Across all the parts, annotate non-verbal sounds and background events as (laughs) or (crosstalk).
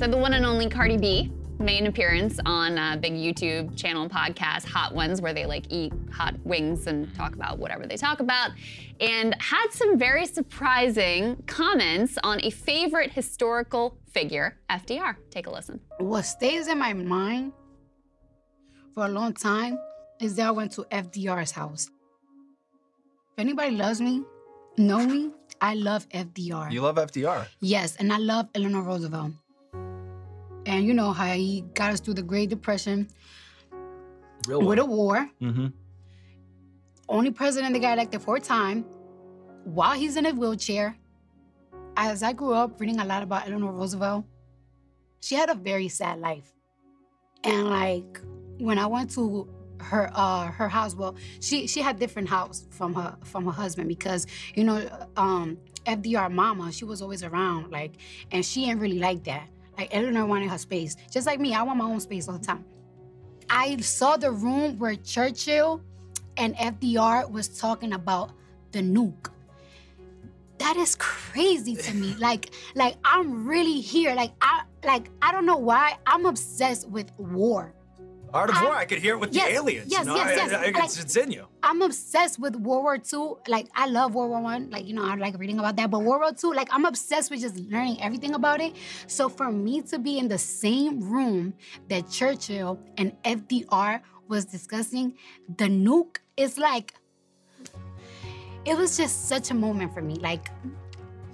So the one and only Cardi B made an appearance on a big YouTube channel and podcast, Hot Ones, where they like eat hot wings and talk about whatever they talk about, and had some very surprising comments on a favorite historical figure, FDR. Take a listen. What stays in my mind for a long time is that I went to FDR's house. If anybody loves me, know me, I love FDR. You love FDR. Yes, and I love Eleanor Roosevelt. And you know how he got us through the Great Depression Real with a war. Mm-hmm. Only president that got elected four times while he's in a wheelchair. As I grew up reading a lot about Eleanor Roosevelt, she had a very sad life. And like when I went to her uh her house, well, she she had different house from her from her husband because you know um FDR mama, she was always around, like, and she didn't really like that. Like Eleanor wanted her space. Just like me, I want my own space all the time. I saw the room where Churchill and FDR was talking about the nuke. That is crazy to me. (laughs) Like, like I'm really here. Like I like I don't know why. I'm obsessed with war. Art of I- War. I could hear it with Yes, the aliens. yes, you know? yes, I- yes. I, I, it's, Like- it's in you. I'm obsessed with World War II. Like I love World War One. Like you know, I like reading about that. But World War II, like I'm obsessed with just learning everything about it. So for me to be in the same room that Churchill and FDR was discussing the nuke is like. It was just such a moment for me. Like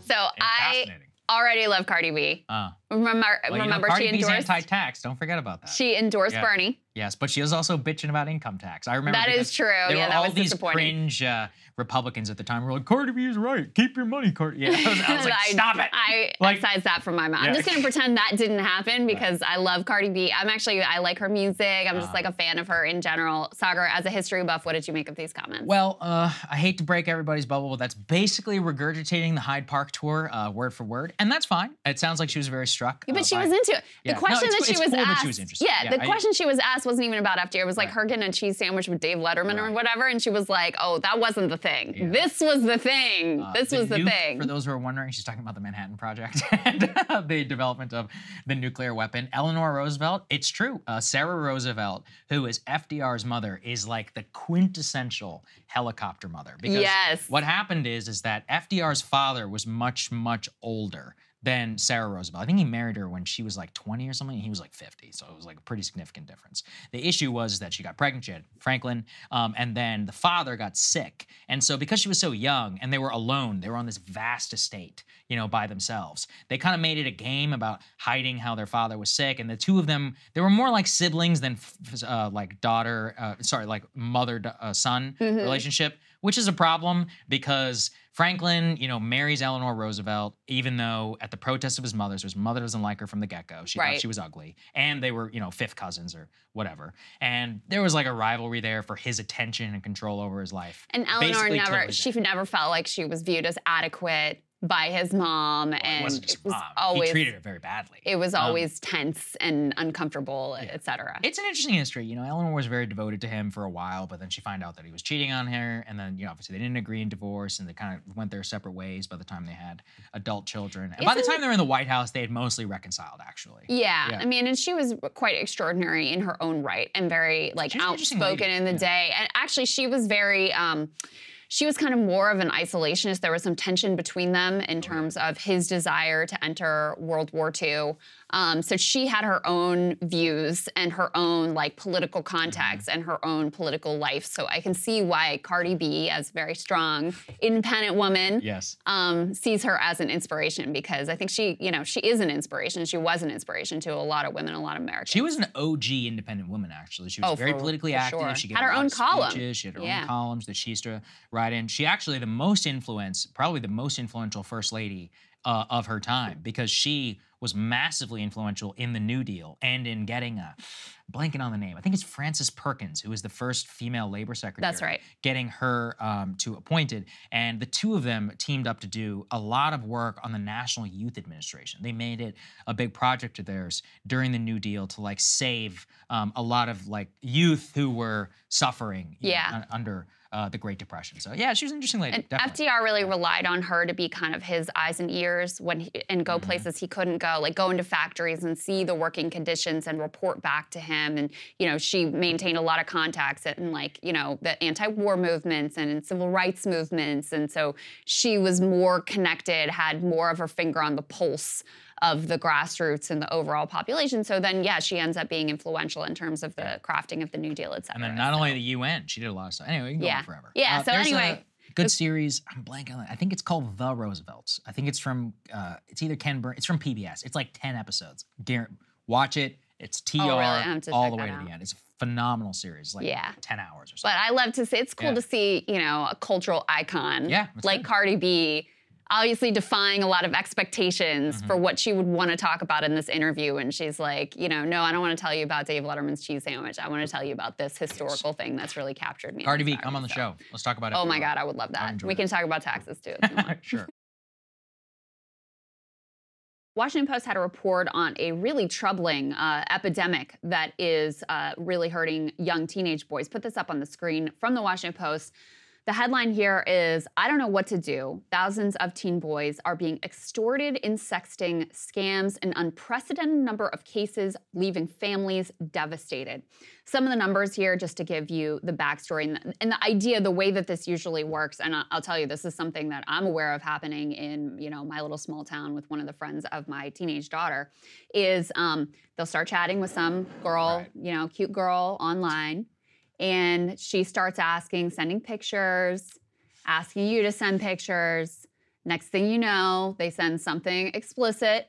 So I already love Cardi B. Uh, Remember, well, you know, remember Cardi she B's endorsed. anti-tax. Don't forget about that. She endorsed Yeah. Bernie. Yes, but she was also bitching about income tax. I remember That is true. There Yeah, were that all was these cringe uh, Republicans at the time were like, "Cardi B is right. Keep your money, Cardi." Yeah, I was, I was (laughs) like, I- "Stop it!" I (laughs) Like- excise that from my mind. I'm just gonna pretend that didn't happen because I love Cardi B. I'm actually I like her music. I'm Uh. just like a fan of her in general. Sagar, as a history buff, what did you make of these comments? Well, uh, I hate to break everybody's bubble, but that's basically regurgitating the Hyde Park tour uh, word for word, and that's fine. It sounds like she was very struck. Yeah, uh, but she by- was into it. The Yeah. No, question it's- that she was cool asked, she was yeah, Yeah, the I- question she was asked wasn't even about FDR. It was like Right. her getting a cheese sandwich with Dave Letterman or whatever, and she was like, "Oh, that wasn't the thing. This was the thing. Uh, this was the nuke, thing." For those who are wondering, she's talking about the Manhattan Project (laughs) and the development of the nuclear weapon. Eleanor Roosevelt, it's true. Uh, Sarah Roosevelt, who is FDR's mother, is like the quintessential helicopter mother. Because Yes. what happened is, is that FDR's father was much, much older than Sarah Roosevelt. I think he married her when she was like 20 or something, and he was like 50. So it was like a pretty significant difference. The issue was that she got pregnant, she had Franklin, um, and then the father got sick. And so because she was so young and they were alone, they were on this vast estate, you know, by themselves. They kind of made it a game about hiding how their father was sick. And the two of them, they were more like siblings than f- uh, like daughter, uh, sorry, like mother uh, son Mhm. relationship, which is a problem because Franklin, you know, marries Eleanor Roosevelt, even though at the protest of his mother's, his mother doesn't like her from the get go. She Right. thought she was ugly. And they were, you know, fifth cousins or whatever. And there was like a rivalry there for his attention and control over his life. And Eleanor Basically never, she never felt like she was viewed as adequate by his mom, Well, and it wasn't just was mom. always he treated her very badly. it was Um, always tense and uncomfortable, Yeah. etc. It's an interesting history. You know, Eleanor was very devoted to him for a while, but then she found out that he was cheating on her, and then you know, obviously they didn't agree in divorce, and they kind of went their separate ways by the time they had adult children. And by the time they were in the White House, they had mostly reconciled, actually. Yeah, Yeah. I mean, and she was quite extraordinary in her own right and very like outspoken in the yeah. day. And actually, she was very. Um, she was kind of more of an isolationist. There was some tension between them in terms of his desire to enter World War II. Um, so she had her own views and her own like political contacts and her own political life. So I can see why Cardi B, as a very strong, independent woman, Yes. um, sees her as an inspiration because I think she, you know, she is an inspiration. She was an inspiration to a lot of women, a lot of Americans. She was an OG independent woman, actually. She was Oh, very for- politically for active. sure. She Had her own of column. She had her Yeah. own columns that she used to write And She actually the most influence, probably the most influential first lady uh, of her time because she was massively influential in the New Deal and in getting a blanking on the name. I think it's Frances Perkins, who was the first female labor secretary. That's right. Getting her um, to appointed, and the two of them teamed up to do a lot of work on the National Youth Administration. They made it a big project of theirs during the New Deal to like save um, a lot of like youth who were suffering you know, Yeah. un- under uh, the Great Depression. So yeah, she was an interesting lady. And definitely. FDR really relied on her to be kind of his eyes and ears when he, and Mm-hmm. go places he couldn't go, like go into factories and see the working conditions and report back to him. And you know, she maintained a lot of contacts and like you know the anti-war movements and in civil rights movements, and so she was more connected, had more of her finger on the pulse of the grassroots and the overall population. So then, yeah, she ends up being influential in terms of the crafting of the New Deal, et cetera. And then not So- only the UN, she did a lot of stuff. Anyway, we can go Yeah. on forever. Uh, Yeah, so anyway, good series. I'm blanking on it. I think it's called The Roosevelts. I think it's from. Uh, it's either Ken Burn. It's from PBS. It's like ten episodes. Guar- Watch it. It's TR Oh, really? All the way to the end. It's a phenomenal series. Like Yeah. ten hours or something. But. I love to see it's cool Yeah. to see, you know, a cultural icon Yeah, like good. Cardi B obviously defying a lot of expectations Mm-hmm. for what she would want to talk about in this interview and she's like, you know, no, I don't want to tell you about Dave Letterman's cheese sandwich. I want to tell you about this historical thing that's really captured me. Cardi B, come on the So- show. Let's talk about it. Oh my god, I would love that. We can talk about taxes too. if you want. (laughs) sure. Washington Post had a report on a really troubling uh, epidemic that is uh, really hurting young teenage boys. Put this up on the screen from the Washington Post. The headline here is I don't know what to do. Thousands of teen boys are being extorted in sexting scams, an unprecedented number of cases leaving families devastated. Some of the numbers here, just to give you the backstory and the, and the idea, the way that this usually works. And I'll tell you, this is something that I'm aware of happening in, you know, my little small town with one of the friends of my teenage daughter. Is um, they'll start chatting with some girl, Right. you know, cute girl online, and she starts asking, sending pictures, asking you to send pictures. Next thing you know, they send something explicit.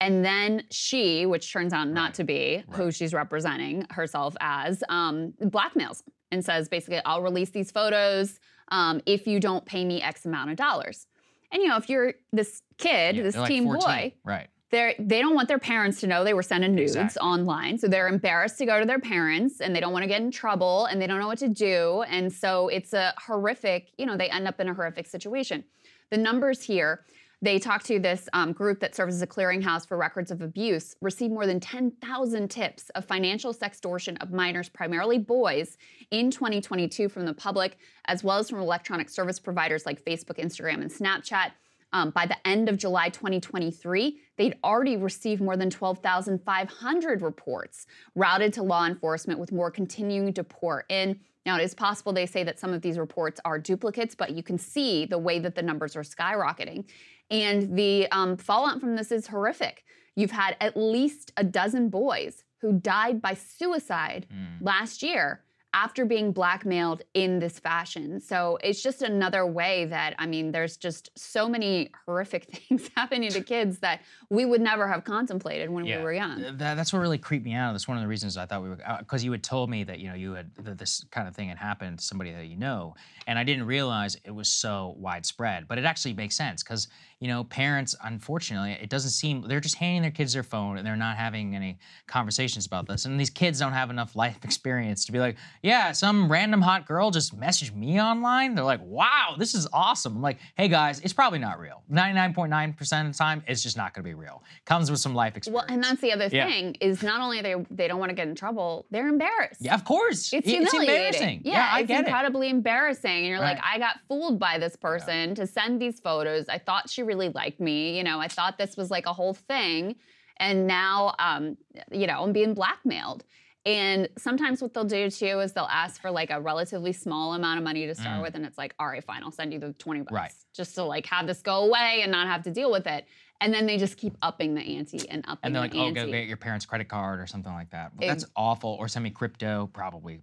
And then she, which turns out not Right. to be who she's representing herself as, um, blackmails and says basically, I'll release these photos um, if you don't pay me X amount of dollars. And you know, if you're this kid, Yeah, this they're like teen boy, Right. They're they don't want their parents to know they were sending nudes Exactly. online. So they're embarrassed to go to their parents and they don't want to get in trouble and they don't know what to do. And so it's a horrific you know they end up in a horrific situation. The numbers here they talked to this um, group that serves as a clearinghouse for records of abuse received more than 10,000 tips of financial sextortion of minors primarily boys in 2022 from the public as well as from electronic service providers like facebook instagram and snapchat um, by the end of July 2023, they'd already received more than 12,500 reports routed to law enforcement, with more continuing to pour in. Now, it is possible they say that some of these reports are duplicates, but you can see the way that the numbers are skyrocketing. And the um, fallout from this is horrific. You've had at least a dozen boys who died by suicide last year after being blackmailed in this fashion. So it's just another way that, I mean, there's just so many horrific (laughs) things happening to kids that we would never have contemplated when we were young. That, that's what really creeped me out. That's one of the reasons I thought we were uh, because you had told me that you know you had that this kind of thing had happened to somebody that you know, and I didn't realize it was so widespread. But it actually makes sense because you know parents, unfortunately, it doesn't seem they're just handing their kids their phone and they're not having any conversations about this, and these kids don't have enough life (laughs) experience to be like, yeah, some random hot girl just messaged me online. They're like, wow, this is awesome. I'm like, hey guys, it's probably not real. 99.9% of the time, it's just not going to be real. Comes with some life experience. Well, and that's the other Yeah. thing is not only they they don't want to get in trouble, they're embarrassed. Yeah, of course. It's It's humiliating. embarrassing. Yeah, I it's get it. incredibly embarrassing. And you're like, I got fooled by this person to send these photos. I thought she really liked me. You know, I thought this was like a whole thing. And now, um, you know, I'm being blackmailed. And sometimes what they'll do too is they'll ask for like a relatively small amount of money to start Mm. with. And it's like, all right, fine, I'll send you the 20 bucks. Right. Just to like have this go away and not have to deal with it. And then they just keep upping the ante and upping the ante. and they're like, the oh, ante. go get your parents' credit card or something like that. Well, that's awful. Or send me crypto. Probably.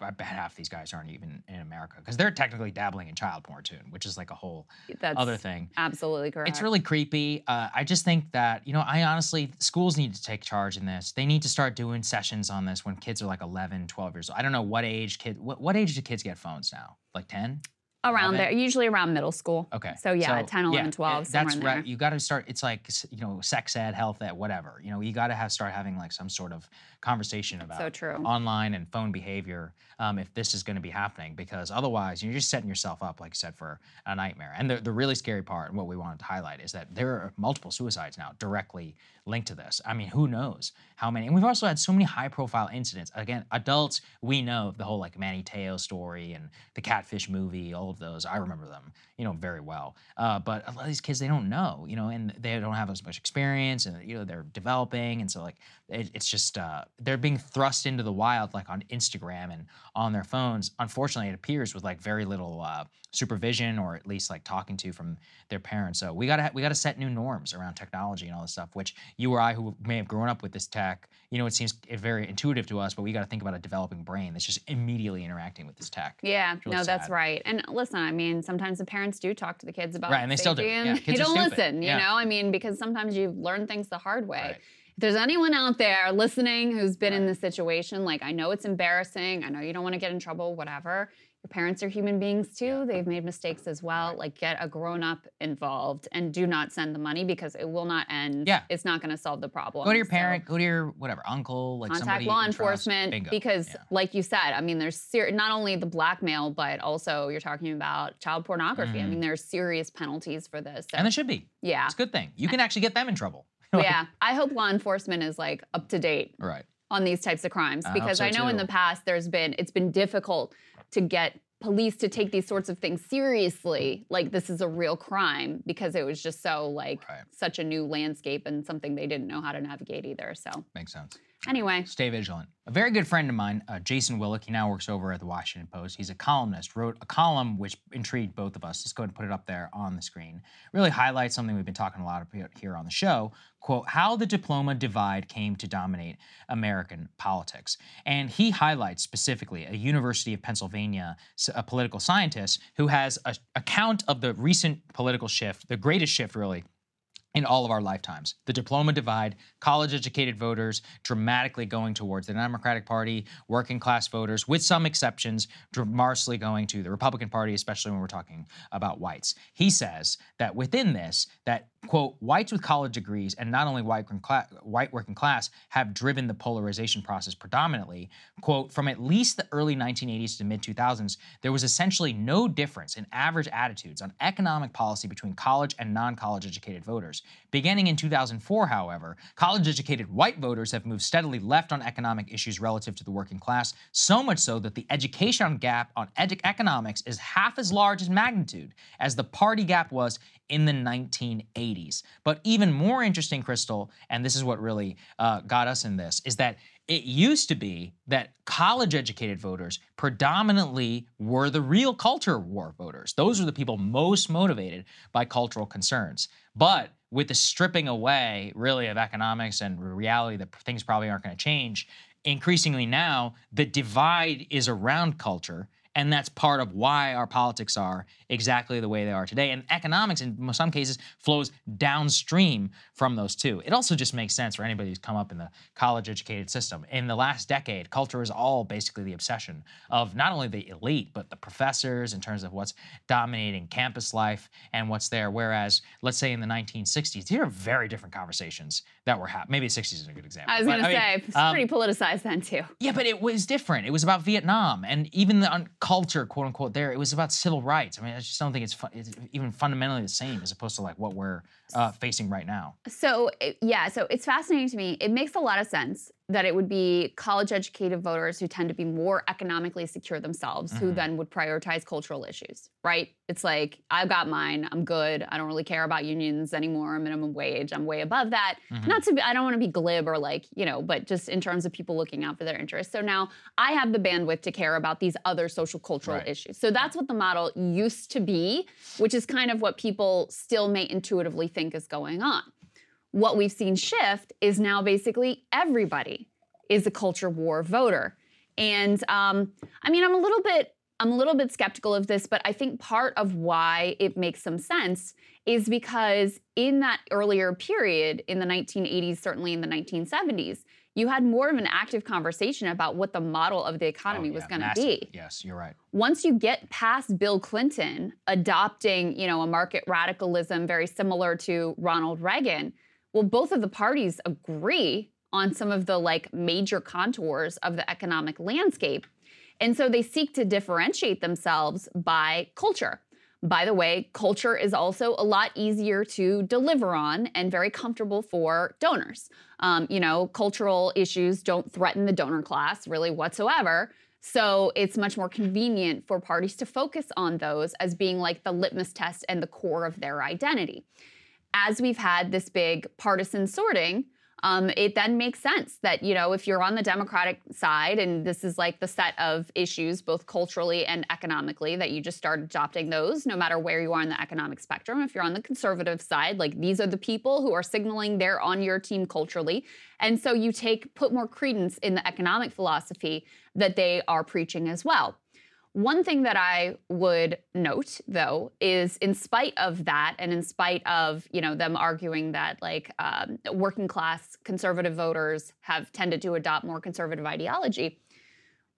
I bet half these guys aren't even in America because they're technically dabbling in child porn too, which is like a whole That's other thing. Absolutely correct. It's really creepy. Uh, I just think that, you know, I honestly, schools need to take charge in this. They need to start doing sessions on this when kids are like 11, 12 years old. I don't know what age kid, what, what age do kids get phones now? Like 10? Around 11? there, usually around middle school. Okay. So yeah, 10, 11, yeah, 12, uh, somewhere That's right. there. You got to start. It's like you know, sex ed, health ed, whatever. You know, you got to have start having like some sort of conversation about so true. online and phone behavior um, if this is going to be happening, because otherwise you're just setting yourself up, like you said, for a nightmare. And the, the really scary part, and what we wanted to highlight, is that there are multiple suicides now directly linked to this. I mean, who knows how many? And we've also had so many high-profile incidents. Again, adults, we know the whole like Manti Te'o story and the Catfish movie, all of those. I remember them, you know, very well. Uh, but a lot of these kids, they don't know, you know, and they don't have as much experience, and you know, they're developing, and so like it, it's just uh, they're being thrust into the wild, like on Instagram and on their phones. Unfortunately, it appears with like very little uh, supervision, or at least like talking to from their parents. So we gotta we gotta set new norms around technology and all this stuff. Which you or I, who may have grown up with this tech, you know, it seems very intuitive to us, but we got to think about a developing brain that's just immediately interacting with this tech. Yeah, really no, that's right. And listen, I mean, sometimes the parents do talk to the kids about Right, and they still do. Yeah, kids they don't listen. You Yeah. know, I mean, because sometimes you learn things the hard way. Right. If there's anyone out there listening who's been in this situation, like I know it's embarrassing, I know you don't want to get in trouble, whatever. Your parents are human beings too. They've made mistakes as well. Like get a grown up involved and do not send the money because it will not end. Yeah. It's not going to solve the problem. Go to your So- parent, go to your whatever uncle, like contact law trust. enforcement Bingo. because Yeah. like you said i mean there's ser- not only the blackmail but also you're talking about child pornography i mean mm. there's serious penalties for this so, and there should be. yeah It's a good thing. You can actually get them in trouble. (laughs) Like- yeah i hope law enforcement is like up to date Right. on these types of crimes I because so i know in the past there's been it's been difficult to get police to take these sorts of things seriously like this is a real crime because it was just so like Right. such a new landscape and something they didn't know how to navigate either so Makes sense. Anyway Stay vigilant. A very good friend of mine, uh, Jason Willick, he now works over at the Washington Post. He's a columnist, wrote a column which intrigued both of us. Let's go ahead and put it up there on the screen. Really highlights something we've been talking a lot about here on the show. Quote, how the diploma divide came to dominate American politics. And he highlights specifically a University of Pennsylvania a political scientist who has a account of the recent political shift, the greatest shift really, in all of our lifetimes. The diploma divide, college educated voters dramatically going towards the Democratic Party, working class voters, with some exceptions, dramatically going to the Republican Party, especially when we're talking about whites. He says that within this, that quote, whites with college degrees and not only white, white working class have driven the polarization process predominantly. Quote, from at least the early 1980s to mid 2000s, there was essentially no difference in average attitudes on economic policy between college and non college educated voters. Beginning in 2004, however, college educated white voters have moved steadily left on economic issues relative to the working class, so much so that the education gap on economics is half as large in magnitude as the party gap was in the 1980s. But even more interesting, Crystal, and this is what really uh, got us in this, is that it used to be that college educated voters predominantly were the real culture war voters. Those were the people most motivated by cultural concerns. But with the stripping away, really, of economics and reality that things probably aren't going to change, increasingly now the divide is around culture and that's part of why our politics are exactly the way they are today. And economics, in some cases, flows downstream from those two. It also just makes sense for anybody who's come up in the college educated system. In the last decade, culture is all basically the obsession of not only the elite, but the professors in terms of what's dominating campus life and what's there. Whereas, let's say in the 1960s, these are very different conversations that were happening. Maybe the 60s is a good example. I was going to mean, say, it's um, pretty politicized then too. yeah, but it was different. It was about Vietnam, and even the culture, quote unquote, there. It was about civil rights. I mean, I just don't think it's, it's even fundamentally the same as opposed to like what we're uh, facing right now. So yeah, so it's fascinating to me. It makes a lot of sense that it would be college-educated voters who tend to be more economically secure themselves, who Mhm. then would prioritize cultural issues, right? It's like I've got mine. I'm good. I don't really care about unions anymore. Minimum wage. I'm way above that. Mhm. Not to be. I don't want to be glib or like you know, but just in terms of people looking out for their interests. So now I have the bandwidth to care about these other social cultural Right. issues. So that's what the model used to be, which is kind of what people still may intuitively think is going on. What we've seen shift is now basically everybody is a culture war voter. And um, i mean i'm a little bit i'm a little bit skeptical of this but i think part of why it makes some sense is because in that earlier period in the 1980s certainly in the 1970s you had more of an active conversation about what the model of the oh, economy Oh, was going to be Yes, you're right. once you get past Bill Clinton adopting, you know, a market radicalism very similar to Ronald Reagan, well, both of the parties agree on some of the like major contours of the economic landscape. And so they seek to differentiate themselves by culture. By the way, culture is also a lot easier to deliver on and very comfortable for donors. Um, you know, cultural issues don't threaten the donor class really whatsoever. So it's much more convenient for parties to focus on those as being like the litmus test and the core of their identity. As we've had this big partisan sorting, um, it then makes sense that you know if you're on the Democratic side and this is like the set of issues both culturally and economically that you just start adopting those no matter where you are in the economic spectrum. If you're on the conservative side, like these are the people who are signaling they're on your team culturally, and so you take put more credence in the economic philosophy that they are preaching as well. One thing that I would note, though, is in spite of that, and in spite of you know them arguing that like um, working class conservative voters have tended to adopt more conservative ideology,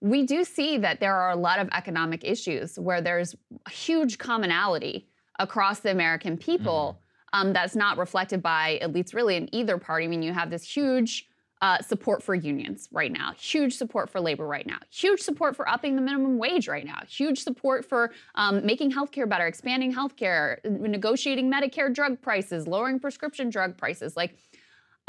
we do see that there are a lot of economic issues where there's huge commonality across the American people um, that's not reflected by elites really in either party. I mean, you have this huge uh, support for unions right now, huge support for labor right now, huge support for upping the minimum wage right now, huge support for um, making healthcare better, expanding healthcare, negotiating Medicare drug prices, lowering prescription drug prices. Like,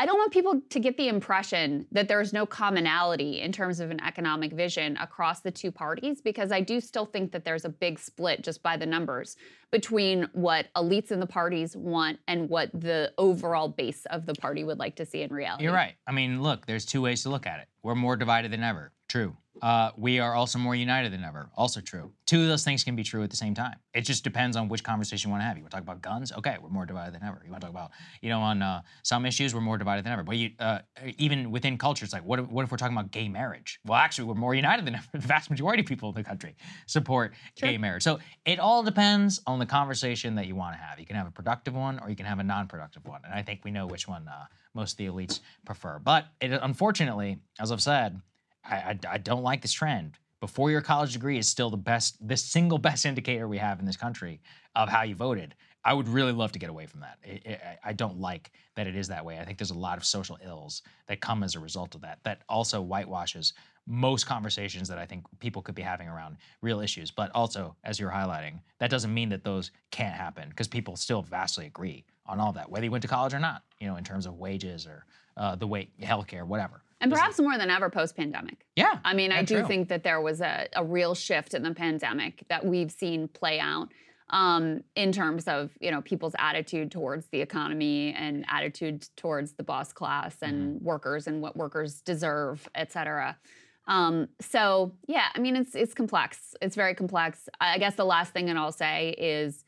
I don't want people to get the impression that there's no commonality in terms of an economic vision across the two parties because I do still think that there's a big split just by the numbers between what elites in the parties want and what the overall base of the party would like to see in reality. You're right. I mean, look, there's two ways to look at it. We're more divided than ever. True. Uh, we are also more united than ever. Also true. Two of those things can be true at the same time. It just depends on which conversation you want to have. You want to talk about guns? Okay, we're more divided than ever. You want to talk about, you know, on uh, some issues, we're more divided than ever. But you, uh, even within culture, it's like, what if, what if we're talking about gay marriage? Well, actually, we're more united than ever. (laughs) The vast majority of people in the country support gay marriage. So it all depends on the conversation that you want to have. You can have a productive one or you can have a non-productive one. And I think we know which one uh, most of the elites prefer. But it, unfortunately, as I've said, I, I, I don't like this trend. Before your college degree is still the best, the single (laughs) best indicator we have in this country of how you voted. I would really love to get away from that. It, it, I don't like that it is that way. I think there's a lot of social ills that come as a result of that. That also whitewashes most conversations that I think people could be having around real issues. But also, as you're highlighting, that doesn't mean that those can't happen because people still vastly agree on all that, whether you went to college or not. You know, in terms of wages or uh, the way healthcare, whatever. And perhaps more than ever post pandemic. Yeah. I mean, I do true. think that there was a, a real shift in the pandemic that we've seen play out. um, in terms of you know people's attitude towards the economy and attitude towards the boss class and workers and what workers deserve, et cetera. Um, so yeah, I mean it's it's complex. It's very complex. I I guess the last thing that I'll say is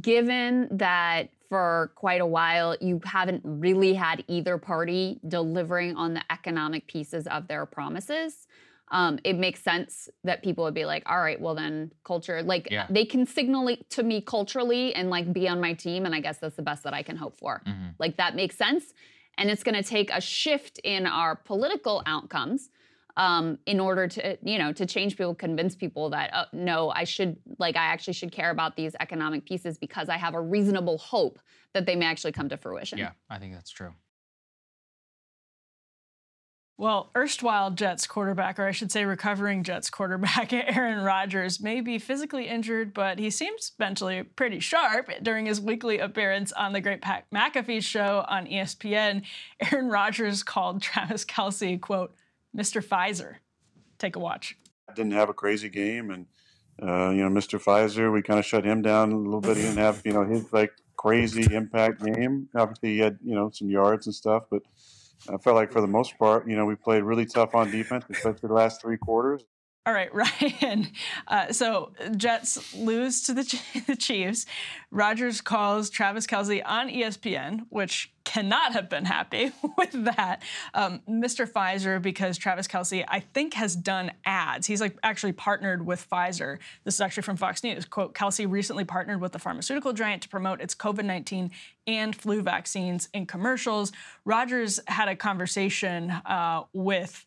given that for quite a while you haven't really had either party delivering on the economic pieces of their promises um, it makes sense that people would be like all right well then culture like Yeah. they can signal it to me culturally and like be on my team and i guess that's the best that i can hope for like that makes sense and it's going to take a shift in our political outcomes um, in order to you know to change people convince people that oh, no i should like i actually should care about these economic pieces because i have a reasonable hope that they may actually come to fruition Yeah, I think that's true. Well, erstwhile Jets quarterback, or I should say recovering Jets quarterback, (laughs) Aaron Rodgers, may be physically injured, but he seems mentally pretty sharp. During his weekly appearance on the Great Pat McAfee show on ESPN, Aaron Rodgers called Travis Kelce, quote, Mr. Pfizer. Take a watch. didn't have a crazy game, and uh, you know, Mr. Pfizer, we kind of shut him down a little bit. He didn't have you know his like crazy impact game. Obviously, he had you know some yards and stuff, but I felt like for the most part, you know, we played really tough on defense, especially the last three quarters. All right, (laughs) Ryan. Uh, so Jets lose to the, (laughs) the Chiefs. Rodgers calls Travis Kelce on ESPN, which cannot have been happy (laughs) with that. Um, Mr. Pfizer, because Travis Kelce, I think, has done ads. He's like actually partnered with Pfizer. This is actually from Fox News. Quote: Kelce recently partnered with the pharmaceutical giant to promote its COVID-19 and flu vaccines in commercials. Rodgers had a conversation uh, with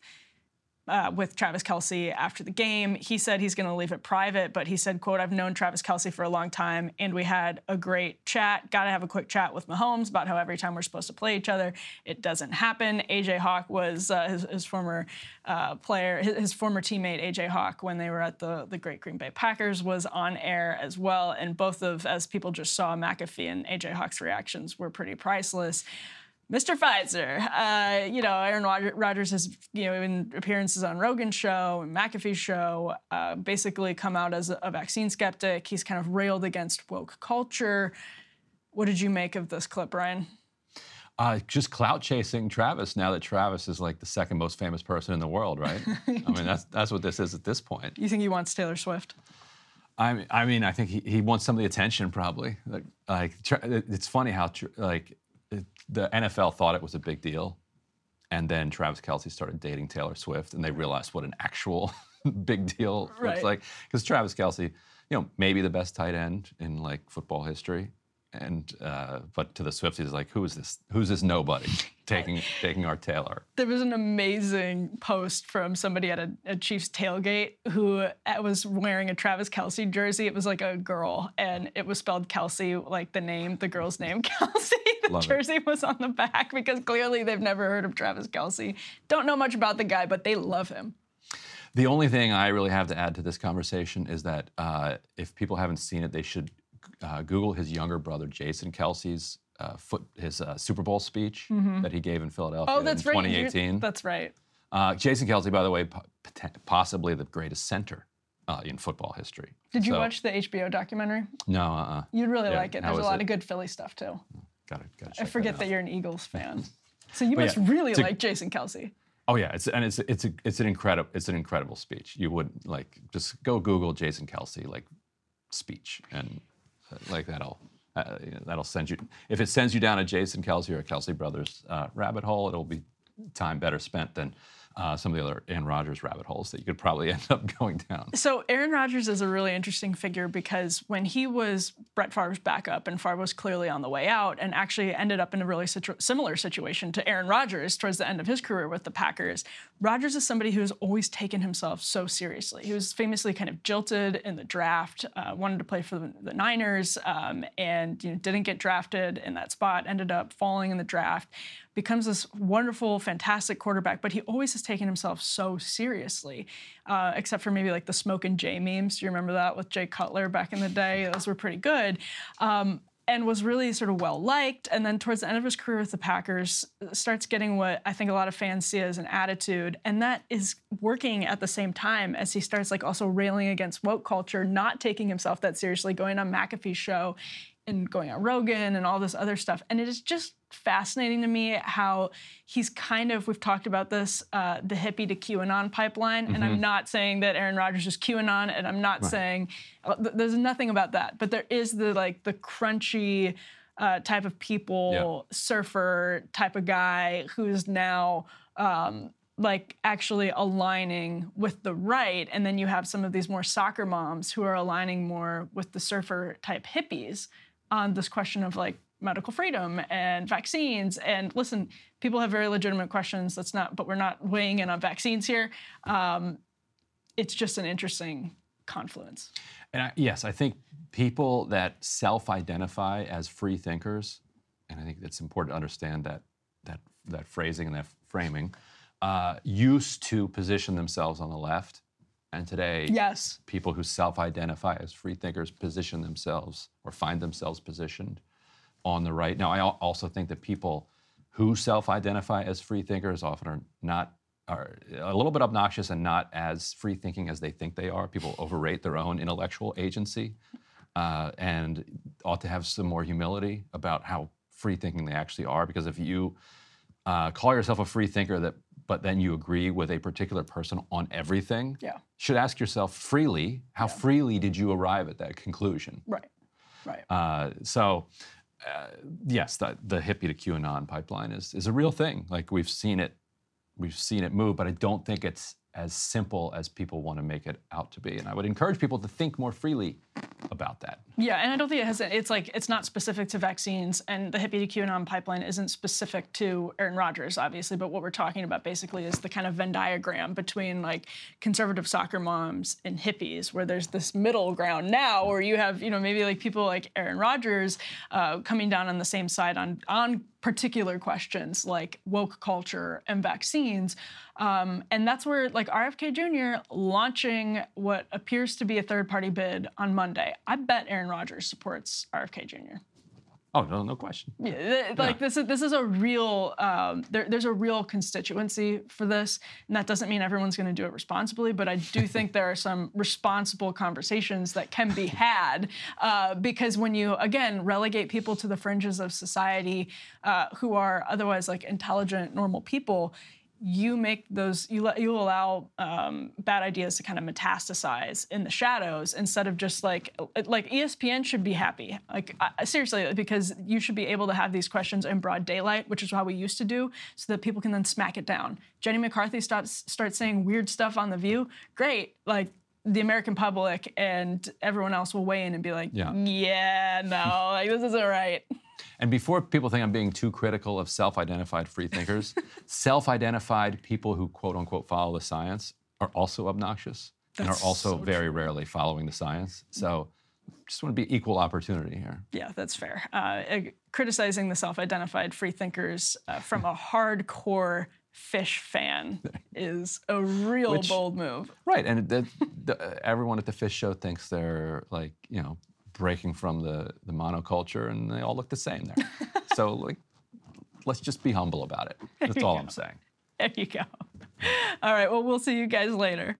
uh, with Travis Kelce after the game. He said he's going to leave it private, but he said, "quote I've known Travis Kelce for a long time, and we had a great chat. Got to have a quick chat with Mahomes about how every time we're supposed to play each other, it doesn't happen." AJ Hawk was uh, his, his former uh, player, his, his former teammate AJ Hawk when they were at the the Great Green Bay Packers was on air as well, and both of as people just saw McAfee and AJ Hawk's reactions were pretty priceless. Mr. Pfizer, uh, you know, Aaron Rod- Rodgers has, you know, in appearances on Rogan's show and McAfee's show, uh, basically come out as a, vaccine skeptic. He's kind of railed against woke culture. What did you make of this clip, Ryan? Uh, just clout chasing Travis now that Travis is like the second most famous person in the world, right? (laughs) I mean, that's that's what this is at this point. You think he wants Taylor Swift? I mean, I mean, I think he, he wants some of the attention probably. Like, like it's funny how like the NFL thought it was a big deal, and then Travis Kelce started dating Taylor Swift, and they realized what an actual (laughs) big deal Right. looks like. Because Travis Kelce, you know, maybe the best tight end in like football history. And uh, but to the Swifties, like who is this? Who's this nobody (laughs) taking taking our Taylor? There was an amazing post from somebody at a, a Chiefs tailgate who uh, was wearing a Travis Kelce jersey. It was like a girl, and it was spelled Kelsey, like the name, the girl's name, (laughs) Kelsey. The Love it. jersey was on the back because clearly they've never heard of Travis Kelce. Don't know much about the guy, but they love him. The only thing I really have to add to this conversation is that uh, if people haven't seen it, they should uh, Google his younger brother Jason Kelce's uh, foot his uh, Super Bowl speech that he gave in Philadelphia Mm-hmm. Oh, that's in right. you- 2018. That's right. Uh, Jason Kelce, by the way, po- possibly the greatest center uh, in football history. Did you So- watch the HBO documentary? No, uh-uh. You'd really Yeah, like it. There's a lot it? of good Philly stuff too. Got it. Got I forget that, you're an Eagles (laughs) fan. So you But must yeah, really to- like Jason Kelce. Oh yeah, it's and it's it's a, it's an incredible it's an incredible speech. You would like just go Google Jason Kelce like speech and like that'll uh, that'll send you if it sends you down a Jason Kelce or a Kelce Brothers uh, rabbit hole, it'll be time better spent than uh, some of the other Aaron Rodgers rabbit holes that you could probably (laughs) end up going down. So Aaron Rodgers is a really interesting figure because when he was Brett Favre's backup, and Favre was clearly on the way out, and actually ended up in a really situ- similar situation to Aaron Rodgers towards the end of his career with the Packers. Rodgers is somebody who has always taken himself so seriously. He was famously kind of jilted in the draft, uh, wanted to play for the, the Niners, um, and you know, didn't get drafted in that spot. Ended up falling in the draft becomes this wonderful, fantastic quarterback, but he always has taken himself so seriously, uh, except for maybe like the Smokin' Jay memes. Do you remember that with Jay Cutler back in the day? (laughs) Those were pretty good. Um, and was really sort of well liked. And then towards the end of his career with the Packers, starts getting what I think a lot of fans see as an attitude, and that is working at the same time as he starts like also railing against woke culture, not taking himself that seriously, going on McAfee's show and going on Rogan and all this other stuff. And it is just fascinating to me how he's kind of, we've talked about this, uh, the hippie to QAnon pipeline. And I'm not saying that Aaron Rodgers is QAnon, and I'm not saying, uh, th- there's nothing about that. But there is the like the crunchy, uh, type of people, surfer type of guy who's now um, like actually aligning with the right. And then you have some of these more soccer moms who are aligning more with the surfer type hippies on this question of like medical freedom and vaccines. And listen, people have very legitimate questions. That's not, but we're not weighing in on vaccines here. Um, it's just an interesting confluence. And I, yes, I think people that self-identify as free thinkers, and I think it's important to understand that that that phrasing and that framing, uh, used to position themselves on the left, and today Yes. people who self-identify as free thinkers position themselves or find themselves positioned on the right. Now, I also think that people who self-identify as free thinkers often are not are a little bit obnoxious and not as free thinking as they think they are. People overrate their own intellectual agency uh, and ought to have some more humility about how free thinking they actually are. Because if you uh, call yourself a free thinker that but then you agree with a particular person on everything, Yeah. should ask yourself freely, how freely did you arrive at that conclusion? Right. Right. Uh, so, uh, yes, the, the hippie to QAnon pipeline is, is a real thing. Like we've seen it, we've seen it move, but I don't think it's as simple as people want to make it out to be. And I would encourage people to think more freely about that. Yeah, and I don't think it has. It's like it's not specific to vaccines, and the hippie to QAnon pipeline isn't specific to Aaron Rodgers, obviously. But what we're talking about basically is the kind of Venn diagram between like conservative soccer moms and hippies, where there's this middle ground now, where you have you know maybe like people like Aaron Rodgers uh, coming down on the same side on on particular questions like woke culture and vaccines. Um, and that's where, like RFK Jr. launching what appears to be a third party bid on Monday. I bet Aaron Rodgers supports RFK Jr. Oh, no, no question. Yeah, like this is this is a real um, there, there's a real constituency for this, and that doesn't mean everyone's going to do it responsibly. But I do (laughs) think there are some responsible conversations that can be had uh, because when you again relegate people to the fringes of society uh, who are otherwise like intelligent, normal people. You make those you let you allow um, bad ideas to kind of metastasize in the shadows instead of just like like ESPN should be happy like I, seriously because you should be able to have these questions in broad daylight, which is how we used to do, so that people can then smack it down. Jenny McCarthy starts starts saying weird stuff on the View. Great, like the American public and everyone else will weigh in and be like, Yeah. yeah, no, like this isn't right. (laughs) And before people think I'm being too critical of self identified free thinkers, (laughs) self identified people who quote unquote follow the science are also obnoxious and are also so very rarely following the science. So just want to be equal opportunity here. Yeah, that's fair. Uh, uh, criticizing the self-identified free thinkers uh, from a (laughs) hardcore Phish fan is a real Which- bold move. Right. And the, the, everyone at the Phish show thinks they're like, you know, breaking from the, the monoculture and they all look the same there. (laughs) so, like, let's just be humble about it. That's all I'm saying. There you go. All right. Well, we'll see you guys later.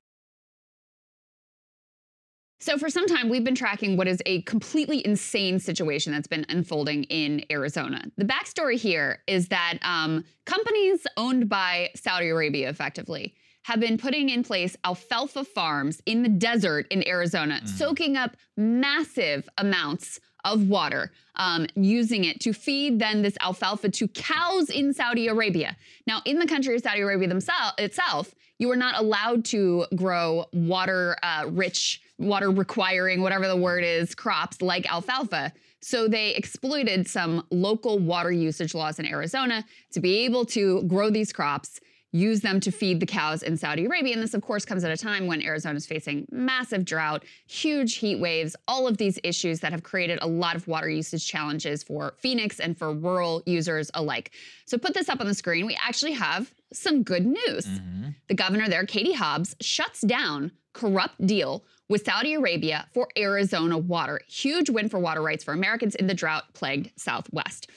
So, for some time, we've been tracking what is a completely insane situation that's been unfolding in Arizona. The backstory here is that um, companies owned by Saudi Arabia, effectively, have been putting in place alfalfa farms in the desert in Arizona, soaking up massive amounts of water, um, using it to feed then this alfalfa to cows in Saudi Arabia. Now, in the country of Saudi Arabia themselves itself, you are not allowed to grow water uh, rich, water requiring, whatever the word is, crops like alfalfa. So they exploited some local water usage laws in Arizona to be able to grow these crops use them to feed the cows in Saudi Arabia. And this, of course, comes at a time when Arizona is facing massive drought, huge heat waves, all of these issues that have created a lot of water usage challenges for Phoenix and for rural users alike. So, put this up on the screen. We actually have some good news. Mm-hmm. The governor there, Katie Hobbs, shuts down corrupt deal with Saudi Arabia for Arizona water. Huge win for water rights for Americans in the drought plagued Southwest.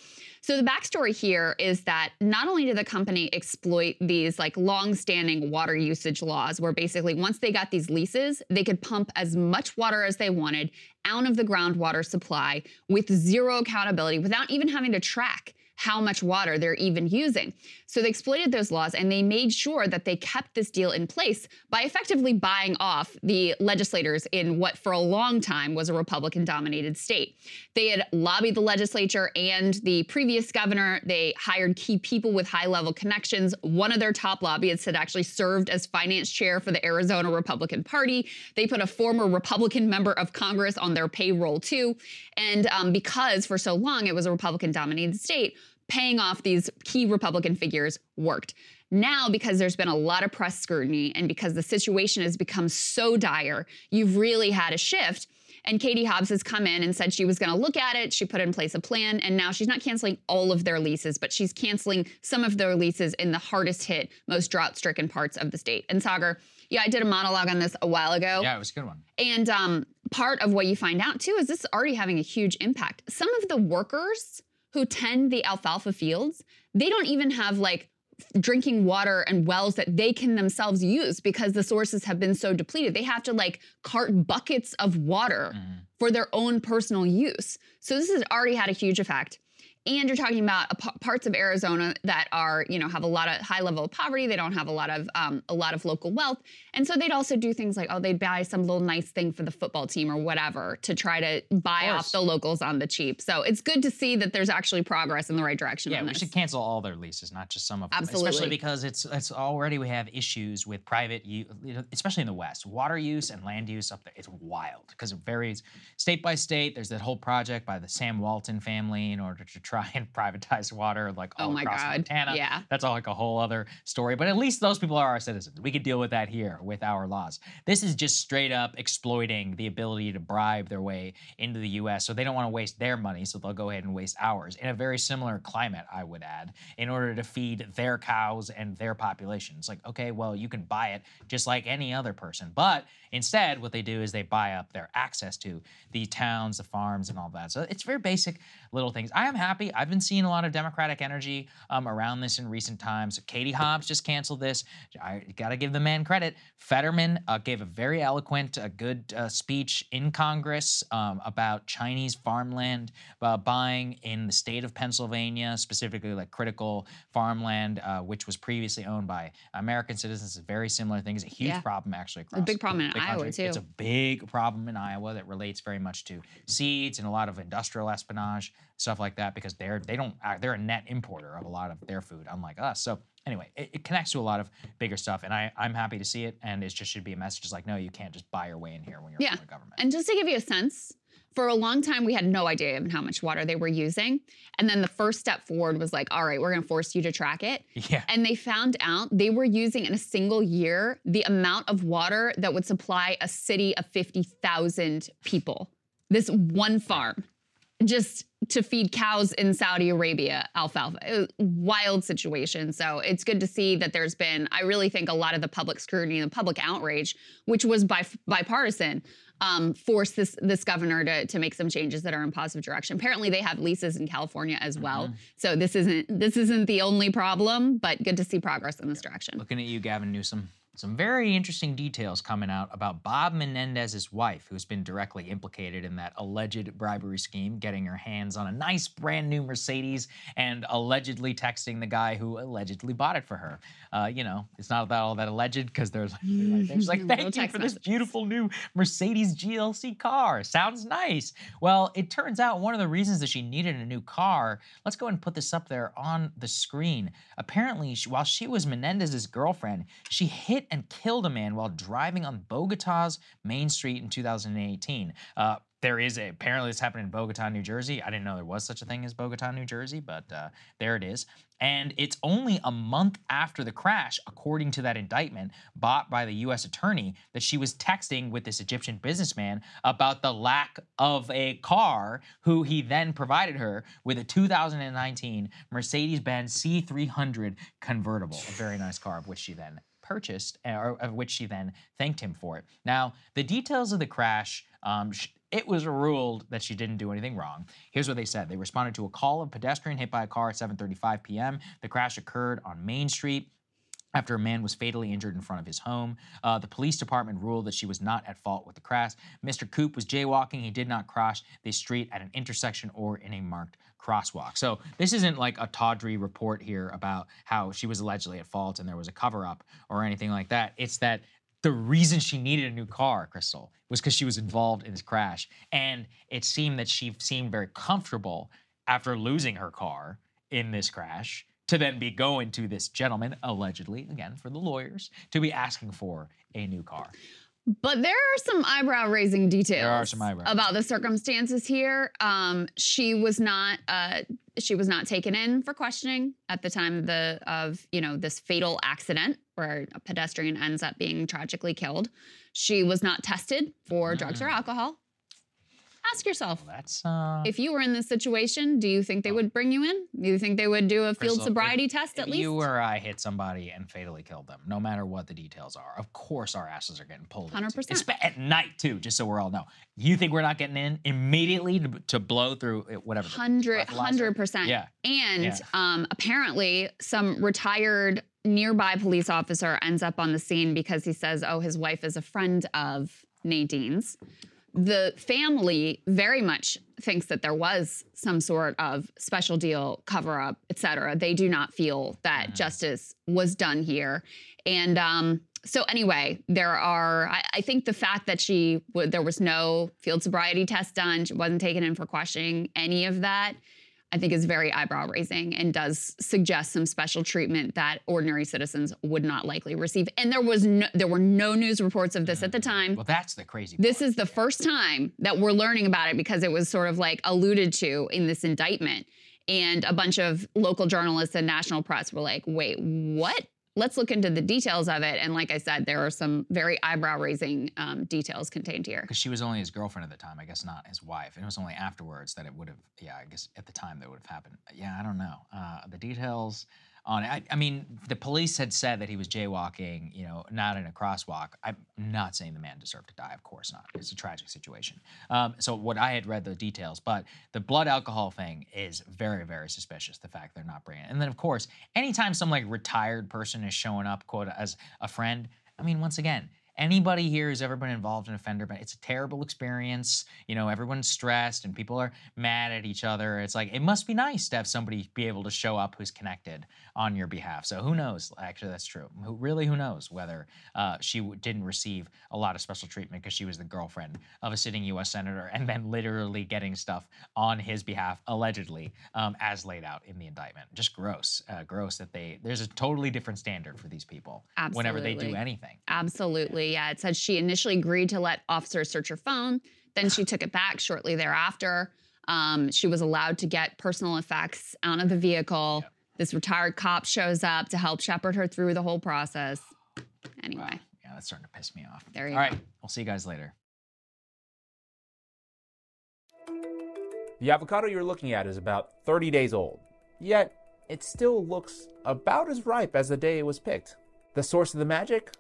So the backstory here is that not only did the company exploit these like long-standing water usage laws, where basically once they got these leases, they could pump as much water as they wanted out of the groundwater supply with zero accountability, without even having to track how much water they're even using. So they exploited those laws and they made sure that they kept this deal in place by effectively buying off the legislators in what for a long time was a Republican dominated state. They had lobbied the legislature and the previous governor. They hired key people with high level connections. One of their top lobbyists had actually served as finance chair for the Arizona Republican Party. They put a former Republican member of Congress on their payroll too. And um, because for so long it was a Republican dominated state, paying off these key Republican figures worked. Now, because there's been a lot of press scrutiny and because the situation has become so dire, you've really had a shift. And Katie Hobbs has come in and said she was going to look at it. She put in place a plan, and now she's not canceling all of their leases, but she's canceling some of their leases in the hardest hit, most drought stricken parts of the state. And Sagar, yeah, I did a monologue on this a while ago. Yeah, it was a good one. And um, part of what you find out too is this is already having a huge impact. Some of the workers who tend the alfalfa fields, they don't even have like drinking water and wells that they can themselves use because the sources have been so depleted. They have to like cart buckets of water Mm-hmm. for their own personal use. So this has already had a huge effect. And you're talking about parts of Arizona that are, you know, have a lot of high level of poverty. They don't have a lot of um, a lot of local wealth, and so they'd also do things like, oh, they'd buy some little nice thing for the football team or whatever to try to buy Of off the locals on the cheap. So it's good to see that there's actually progress in the right direction. Yeah, we should cancel all their leases, not just some of them. Absolutely. Especially because it's it's already we have issues with private, you know, especially in the West, water use and land use up there. It's wild because it varies state by state. There's that whole project by the Sam Walton family in order to try and privatize water, like oh all Oh my across God, Montana. yeah. that's all like a whole other story. But at least those people are our citizens. We could deal with that here with our laws. This is just straight up exploiting the ability to bribe their way into the U.S. So they don't want to waste their money, so they'll go ahead and waste ours in a very similar climate, I would add, in order to feed their cows and their populations. Like, okay, well, you can buy it just like any other person, but instead, what they do is they buy up their access to the towns, the farms, and all that. So it's very basic little things. I am happy. I've been seeing a lot of Democratic energy um, around this in recent times. Katie Hobbs just canceled this. I got to give the man credit. Fetterman uh, gave a very eloquent, a good uh, speech in Congress um, about Chinese farmland uh, buying in the state of Pennsylvania, specifically like critical farmland, uh, which was previously owned by American citizens. A very similar thing. It's a huge Yeah. problem actually Across a big problem in the Iowa country. too. It's a big problem in Iowa that relates very much to seeds and a lot of industrial espionage, stuff like that, because they're they don't uh, they're a net importer of a lot of their food, unlike us. So anyway, it, it connects to a lot of bigger stuff, and I I'm happy to see it. And it just should be a message like, no, you can't just buy your way in here when you're Yeah. from the government. And just to give you a sense, for a long time, we had no idea of how much water they were using. And then the first step forward was like, all right, we're going to force you to track it. (laughs) Yeah. And they found out they were using in a single year the amount of water that would supply a city of 50,000 people. This one farm, just to feed cows in Saudi Arabia, alfalfa wild situation. So it's good to see that there's been, I really think a lot of the public scrutiny and the public outrage, which was bi- bipartisan, um, forced this this governor to, to make some changes that are in positive direction. Apparently, they have leases in California as well. Mm-hmm. So this isn't this isn't the only problem, but good to see progress in this direction. Looking at you, Gavin Newsom. Some very interesting details coming out about Bob Menendez's wife, who's been directly implicated in that alleged bribery scheme, getting her hands on a nice brand new Mercedes and allegedly texting the guy who allegedly bought it for her. Uh, you know, it's not that all that alleged because there's like, like, (laughs) thank you for this beautiful new Mercedes GLC car. Sounds nice. Well, it turns out one of the reasons that she needed a new car, let's go and put this up there on the screen. Apparently, she, while she was Menendez's girlfriend, she hit and killed a man while driving on Bogota's Main Street in 2018. Uh, there is a, apparently this happened in Bogota, New Jersey. I didn't know there was such a thing as Bogota, New Jersey, but uh, there it is. And it's only a month after the crash, according to that indictment bought by the U.S. attorney, that she was texting with this Egyptian businessman about the lack of a car, who he then provided her with a 2019 Mercedes Benz C300 convertible, a very nice car, of which she then purchased, or of which she then thanked him for it. Now, the details of the crash. Um, sh- it was ruled that she didn't do anything wrong. Here's what they said. They responded to a call of pedestrian hit by a car at 7:35 p.m. The crash occurred on Main Street after a man was fatally injured in front of his home. Uh, the police department ruled that she was not at fault with the crash. Mr. Koop was jaywalking. He did not cross the street at an intersection or in a marked crosswalk. So this isn't like a tawdry report here about how she was allegedly at fault and there was a cover up or anything like that. It's that the reason she needed a new car, Crystal, was because she was involved in this crash. And it seemed that she seemed very comfortable after losing her car in this crash to then be going to this gentleman, allegedly, again, for the lawyers, to be asking for a new car. But there are some eyebrow raising details. There are some eyebrow about the circumstances here. Um, she was not uh, she was not taken in for questioning at the time of the of you know this fatal accident where a pedestrian ends up being tragically killed. She was not tested for drugs or Mm. alcohol. Ask yourself. That's uh If you were in this situation, do you think they would bring you in? Do you think they would do a field Crystal, sobriety if- test at if least? you or I hit somebody and fatally killed them, no matter what the details are, of course our asses are getting pulled. 100%. It's at night too, just so we're all know. You think we're not getting in immediately to, to blow through it- whatever. 100 100% Yeah. And Yeah. um, apparently, some retired nearby police officer ends up on the scene because he says, "Oh, his wife is a friend of Nadine's." The family very much thinks that there was some sort of special deal, cover up, et cetera. They do not feel that Mm-hmm. justice was done here. And um, so, anyway, there are, I, I think the fact that she, would, there was no field sobriety test done, she wasn't taken in for questioning, any of that, I think is very eyebrow raising and does suggest some special treatment that ordinary citizens would not likely receive. And there was no, there were no news reports of this at the mm. time. Well, that's the crazy. This is the first time that we're learning about it because it was sort of like alluded to in this indictment. And a bunch of local journalists and national press were like, wait, what? Let's look into the details of it. And like I said, there are some very eyebrow raising um, details contained here. Because she was only his girlfriend at the time, I guess not his wife. And it was only afterwards that it would have, yeah, I guess at the time that would have happened. Yeah, I don't know. Uh, the details on it. I, I mean, the police had said that he was jaywalking, you know, not in a crosswalk. I'm not saying the man deserved to die, of course not. It's a tragic situation. Um, so, what I had read the details, but the blood alcohol thing is very, very suspicious, the fact they're not bringing it. And then, of course, anytime some like retired person is showing up, quote, as a friend, I mean, once again, anybody here who's ever been involved in a fender bend, it's a terrible experience. You know, everyone's stressed and people are mad at each other. It's like it must be nice to have somebody be able to show up who's connected on your behalf. So who knows? Actually, that's true. Who, really, who knows whether uh, she w- didn't receive a lot of special treatment because she was the girlfriend of a sitting U.S. senator and then literally getting stuff on his behalf, allegedly, um, as laid out in the indictment. Just gross, uh, gross that they. There's a totally different standard for these people whenever they do anything. Absolutely. Yeah. It said she initially agreed to let officers search her phone. Then she took it back shortly thereafter. Um, she was allowed to get personal effects out of the vehicle. This retired cop shows up to help shepherd her through the whole process. Anyway, Yeah, that's starting to piss me off. There you All right, go. we'll see you guys later. The avocado you're looking at is about 30 days old, yet it still looks about as ripe as the day it was picked. The source of the magic?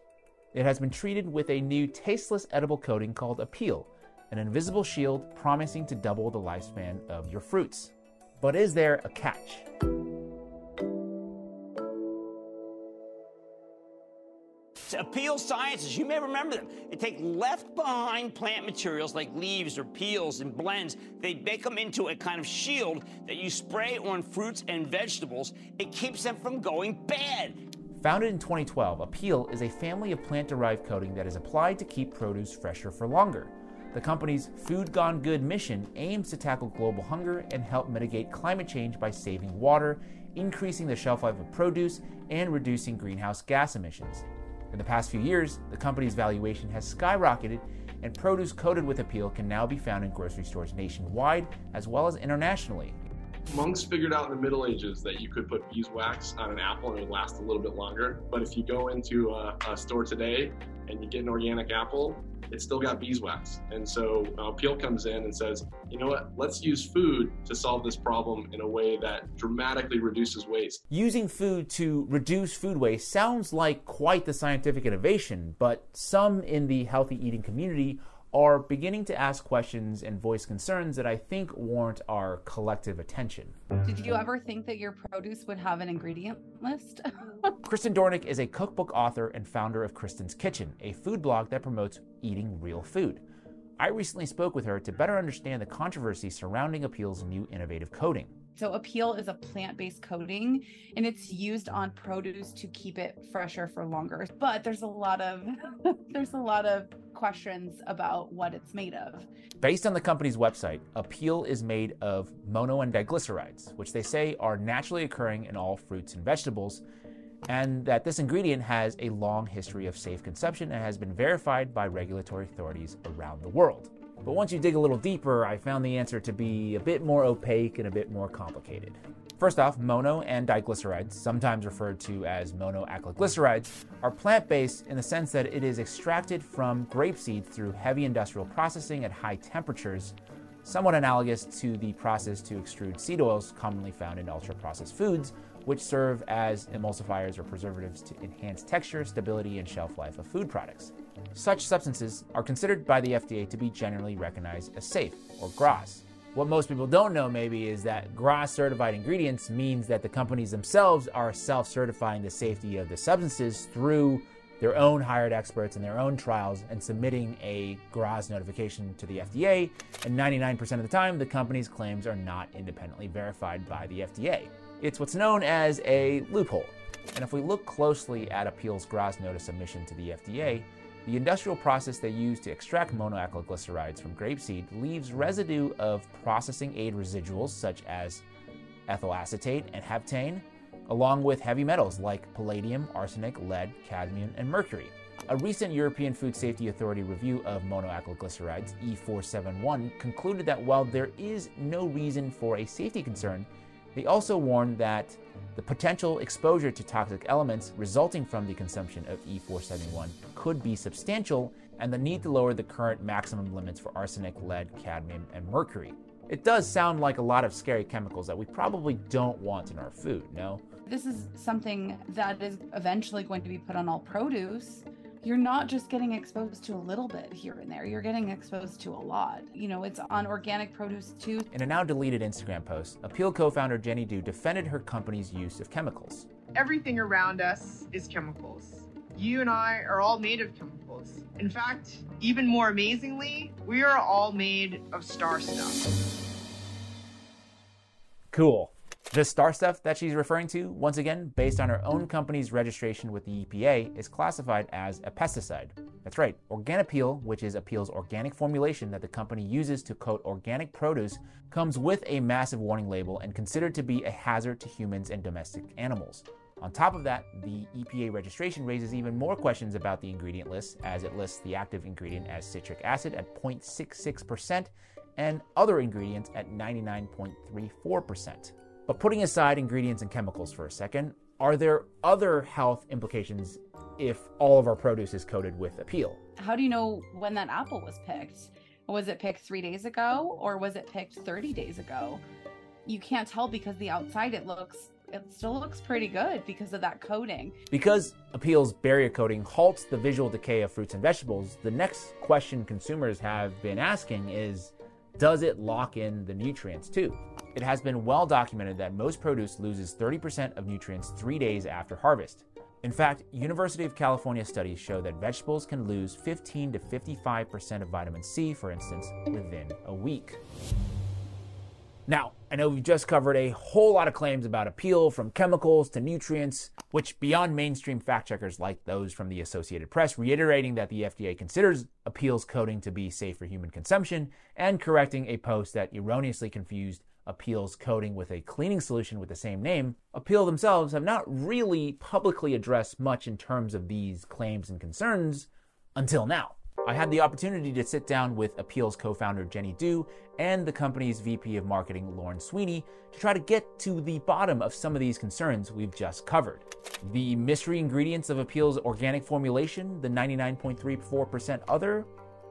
It has been treated with a new tasteless edible coating called Apeel, an invisible shield promising to double the lifespan of your fruits. But is there a catch? Apeel sciences, you may remember them. They take left behind plant materials like leaves or peels and blends. They make them into a kind of shield that you spray on fruits and vegetables. It keeps them from going bad. Founded in 2012, Apeel is a family of plant derived coating that is applied to keep produce fresher for longer. The company's Food Gone Good mission aims to tackle global hunger and help mitigate climate change by saving water, increasing the shelf life of produce, and reducing greenhouse gas emissions. In the past few years, the company's valuation has skyrocketed, and produce coated with Apeel can now be found in grocery stores nationwide as well as internationally. Monks figured out in the Middle Ages that you could put beeswax on an apple and it would last a little bit longer. But if you go into a, a store today and you get an organic apple, it's still got beeswax. And so uh, Peel comes in and says, you know what, let's use food to solve this problem in a way that dramatically reduces waste. Using food to reduce food waste sounds like quite the scientific innovation, but some in the healthy eating community are beginning to ask questions and voice concerns that I think warrant our collective attention. Did you ever think that your produce would have an ingredient list? (laughs) Kristen Dornick is a cookbook author and founder of Kristen's Kitchen, a food blog that promotes eating real food. I recently spoke with her to better understand the controversy surrounding Apeel's new innovative coating. So Apeel is a plant-based coating and it's used on produce to keep it fresher for longer. But there's a lot of (laughs) there's a lot of questions about what it's made of. Based on the company's website, Apeel is made of mono and diglycerides, which they say are naturally occurring in all fruits and vegetables, and that this ingredient has a long history of safe consumption and has been verified by regulatory authorities around the world. But once you dig a little deeper, I found the answer to be a bit more opaque and a bit more complicated. First off, mono and diglycerides, sometimes referred to as monoacylglycerides, are plant based in the sense that it is extracted from grape seeds through heavy industrial processing at high temperatures, somewhat analogous to the process to extrude seed oils commonly found in ultra processed foods, which serve as emulsifiers or preservatives to enhance texture, stability, and shelf life of food products. Such substances are considered by the FDA to be generally recognized as safe, or GRAS. What most people don't know, maybe, is that GRAS certified ingredients means that the companies themselves are self certifying the safety of the substances through their own hired experts and their own trials and submitting a GRAS notification to the FDA. And 99% of the time, the company's claims are not independently verified by the FDA. It's what's known as a loophole. And if we look closely at Apeel's GRAS notice submission to the FDA, the industrial process they use to extract monoacylglycerides from grapeseed leaves residue of processing aid residuals such as ethyl acetate and heptane, along with heavy metals like palladium, arsenic, lead, cadmium, and mercury. A recent European Food Safety Authority review of monoacylglycerides E471, concluded that while there is no reason for a safety concern, they also warned that the potential exposure to toxic elements resulting from the consumption of E471 could be substantial, and the need to lower the current maximum limits for arsenic, lead, cadmium, and mercury. It does sound like a lot of scary chemicals that we probably don't want in our food, no? This is something that is eventually going to be put on all produce. You're not just getting exposed to a little bit here and there, you're getting exposed to a lot. You know, it's on organic produce too. In a now deleted Instagram post, Apeel co founder Jenny Du defended her company's use of chemicals. Everything around us is chemicals. You and I are all made of chemicals. In fact, even more amazingly, we are all made of star stuff. Cool. The star stuff that she's referring to, once again, based on her own company's registration with the EPA, is classified as a pesticide. That's right, OrganiPeel, which is Apeel's organic formulation that the company uses to coat organic produce, comes with a massive warning label and considered to be a hazard to humans and domestic animals. On top of that, the EPA registration raises even more questions about the ingredient list, as it lists the active ingredient as citric acid at 0.66% and other ingredients at 99.34%. But putting aside ingredients and chemicals for a second, are there other health implications if all of our produce is coated with Apeel? How do you know when that apple was picked? Was it picked three days ago or was it picked 30 days ago? You can't tell because the outside it looks it still looks pretty good because of that coating. Because Apeel's barrier coating halts the visual decay of fruits and vegetables, the next question consumers have been asking is does it lock in the nutrients too? It has been well documented that most produce loses 30% of nutrients three days after harvest. In fact, University of California studies show that vegetables can lose 15 to 55% of vitamin C, for instance, within a week. Now, I know we've just covered a whole lot of claims about Apeel from chemicals to nutrients, which beyond mainstream fact checkers like those from the Associated Press reiterating that the FDA considers Apeel's coating to be safe for human consumption and correcting a post that erroneously confused Apeel's coating with a cleaning solution with the same name, Apeel themselves have not really publicly addressed much in terms of these claims and concerns until now. I had the opportunity to sit down with Apeel's co founder Jenny Du and the company's VP of Marketing Lauren Sweeney to try to get to the bottom of some of these concerns we've just covered. The mystery ingredients of Apeel's organic formulation, the 99.34% other,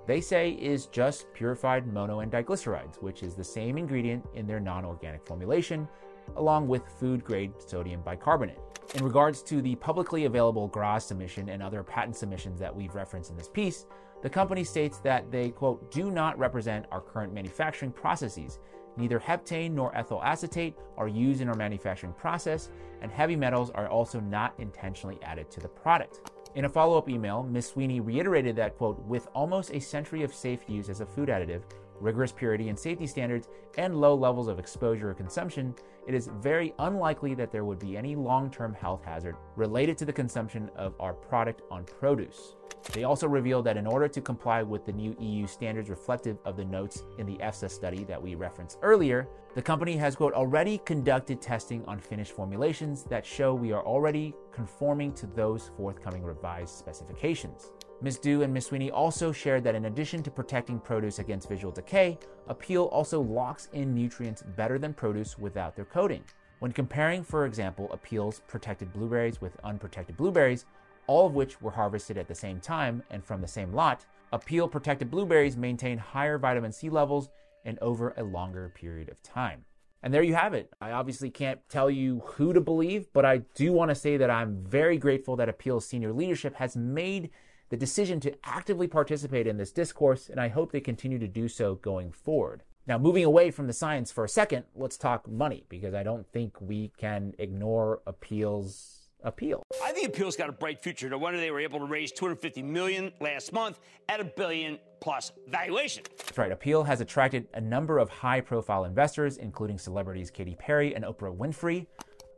they say is just purified mono and diglycerides, which is the same ingredient in their non organic formulation, along with food grade sodium bicarbonate. In regards to the publicly available GRAS submission and other patent submissions that we've referenced in this piece, the company states that they, quote, do not represent our current manufacturing processes. Neither heptane nor ethyl acetate are used in our manufacturing process, and heavy metals are also not intentionally added to the product. In a follow up email, Ms. Sweeney reiterated that, quote, with almost a century of safe use as a food additive, rigorous purity and safety standards, and low levels of exposure or consumption, it is very unlikely that there would be any long term health hazard related to the consumption of our product on produce. They also revealed that in order to comply with the new EU standards reflective of the notes in the EFSA study that we referenced earlier, the company has, quote, already conducted testing on finished formulations that show we are already conforming to those forthcoming revised specifications. Ms. Du and Ms. Sweeney also shared that in addition to protecting produce against visual decay, Apeel also locks in nutrients better than produce without their coating. When comparing, for example, Apeel's protected blueberries with unprotected blueberries, all of which were harvested at the same time and from the same lot, Apeel protected blueberries maintain higher vitamin C levels and over a longer period of time. And there you have it. I obviously can't tell you who to believe, but I do want to say that I'm very grateful that Apeel's senior leadership has made the decision to actively participate in this discourse, and I hope they continue to do so going forward. Now, moving away from the science for a second, let's talk money, because I don't think we can ignore Apeel's. Apeel. I think Apeel's got a bright future. No wonder they were able to raise 250 million last month at a billion plus valuation. That's right. Apeel has attracted a number of high-profile investors, including celebrities Katy Perry and Oprah Winfrey.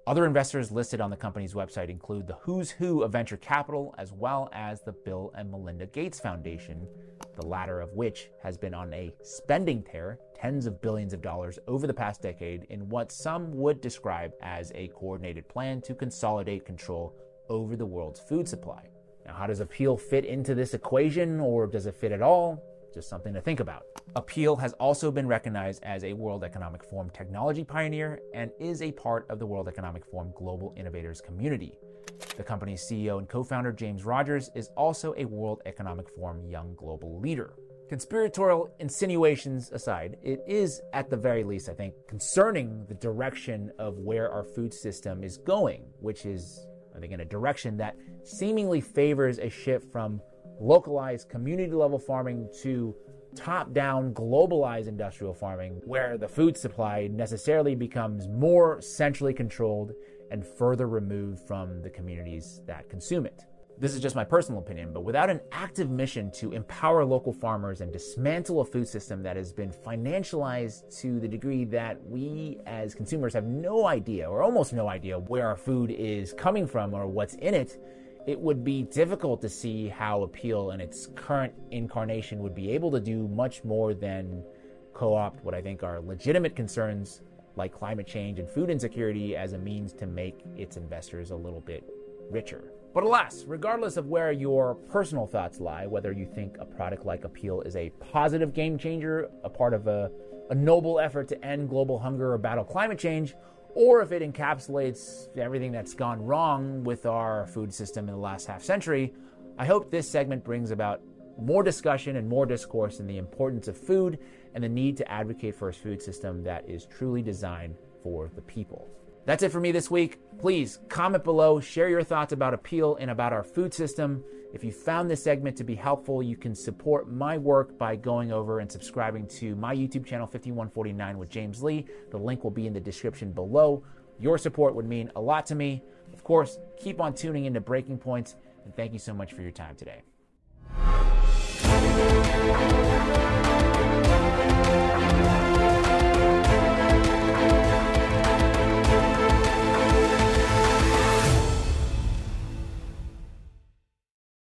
Other investors listed on the company's website include the who's who of venture capital, as well as the Bill and Melinda Gates Foundation, the latter of which has been on a spending tear, tens of billions of dollars over the past decade, in what some would describe as a coordinated plan to consolidate control over the world's food supply. Now, how does Apeel fit into this equation, or does it fit at all? Just something to think about. Apeel has also been recognized as a World Economic Forum technology pioneer and is a part of the World Economic Forum Global Innovators community. The company's CEO and co founder, James Rogers, is also a World Economic Forum Young Global Leader. Conspiratorial insinuations aside, it is, at the very least, I think, concerning the direction of where our food system is going, which is, I think, in a direction that seemingly favors a shift from localized community level farming to top down globalized industrial farming, where the food supply necessarily becomes more centrally controlled and further removed from the communities that consume it. This is just my personal opinion, but without an active mission to empower local farmers and dismantle a food system that has been financialized to the degree that we as consumers have no idea or almost no idea where our food is coming from or what's in it, it would be difficult to see how Apeel in its current incarnation would be able to do much more than co opt what I think are legitimate concerns like climate change and food insecurity as a means to make its investors a little bit richer. But alas, regardless of where your personal thoughts lie, whether you think a product like Apeel is a positive game changer, a part of a, a noble effort to end global hunger or battle climate change, or if it encapsulates everything that's gone wrong with our food system in the last half century, I hope this segment brings about more discussion and more discourse in the importance of food and the need to advocate for a food system that is truly designed for the people. That's it for me this week. Please comment below, share your thoughts about Apeel and about our food system. If you found this segment to be helpful, you can support my work by going over and subscribing to my YouTube channel 5149 with James Li. The link will be in the description below. Your support would mean a lot to me. Of course, keep on tuning into Breaking Points, and thank you so much for your time today.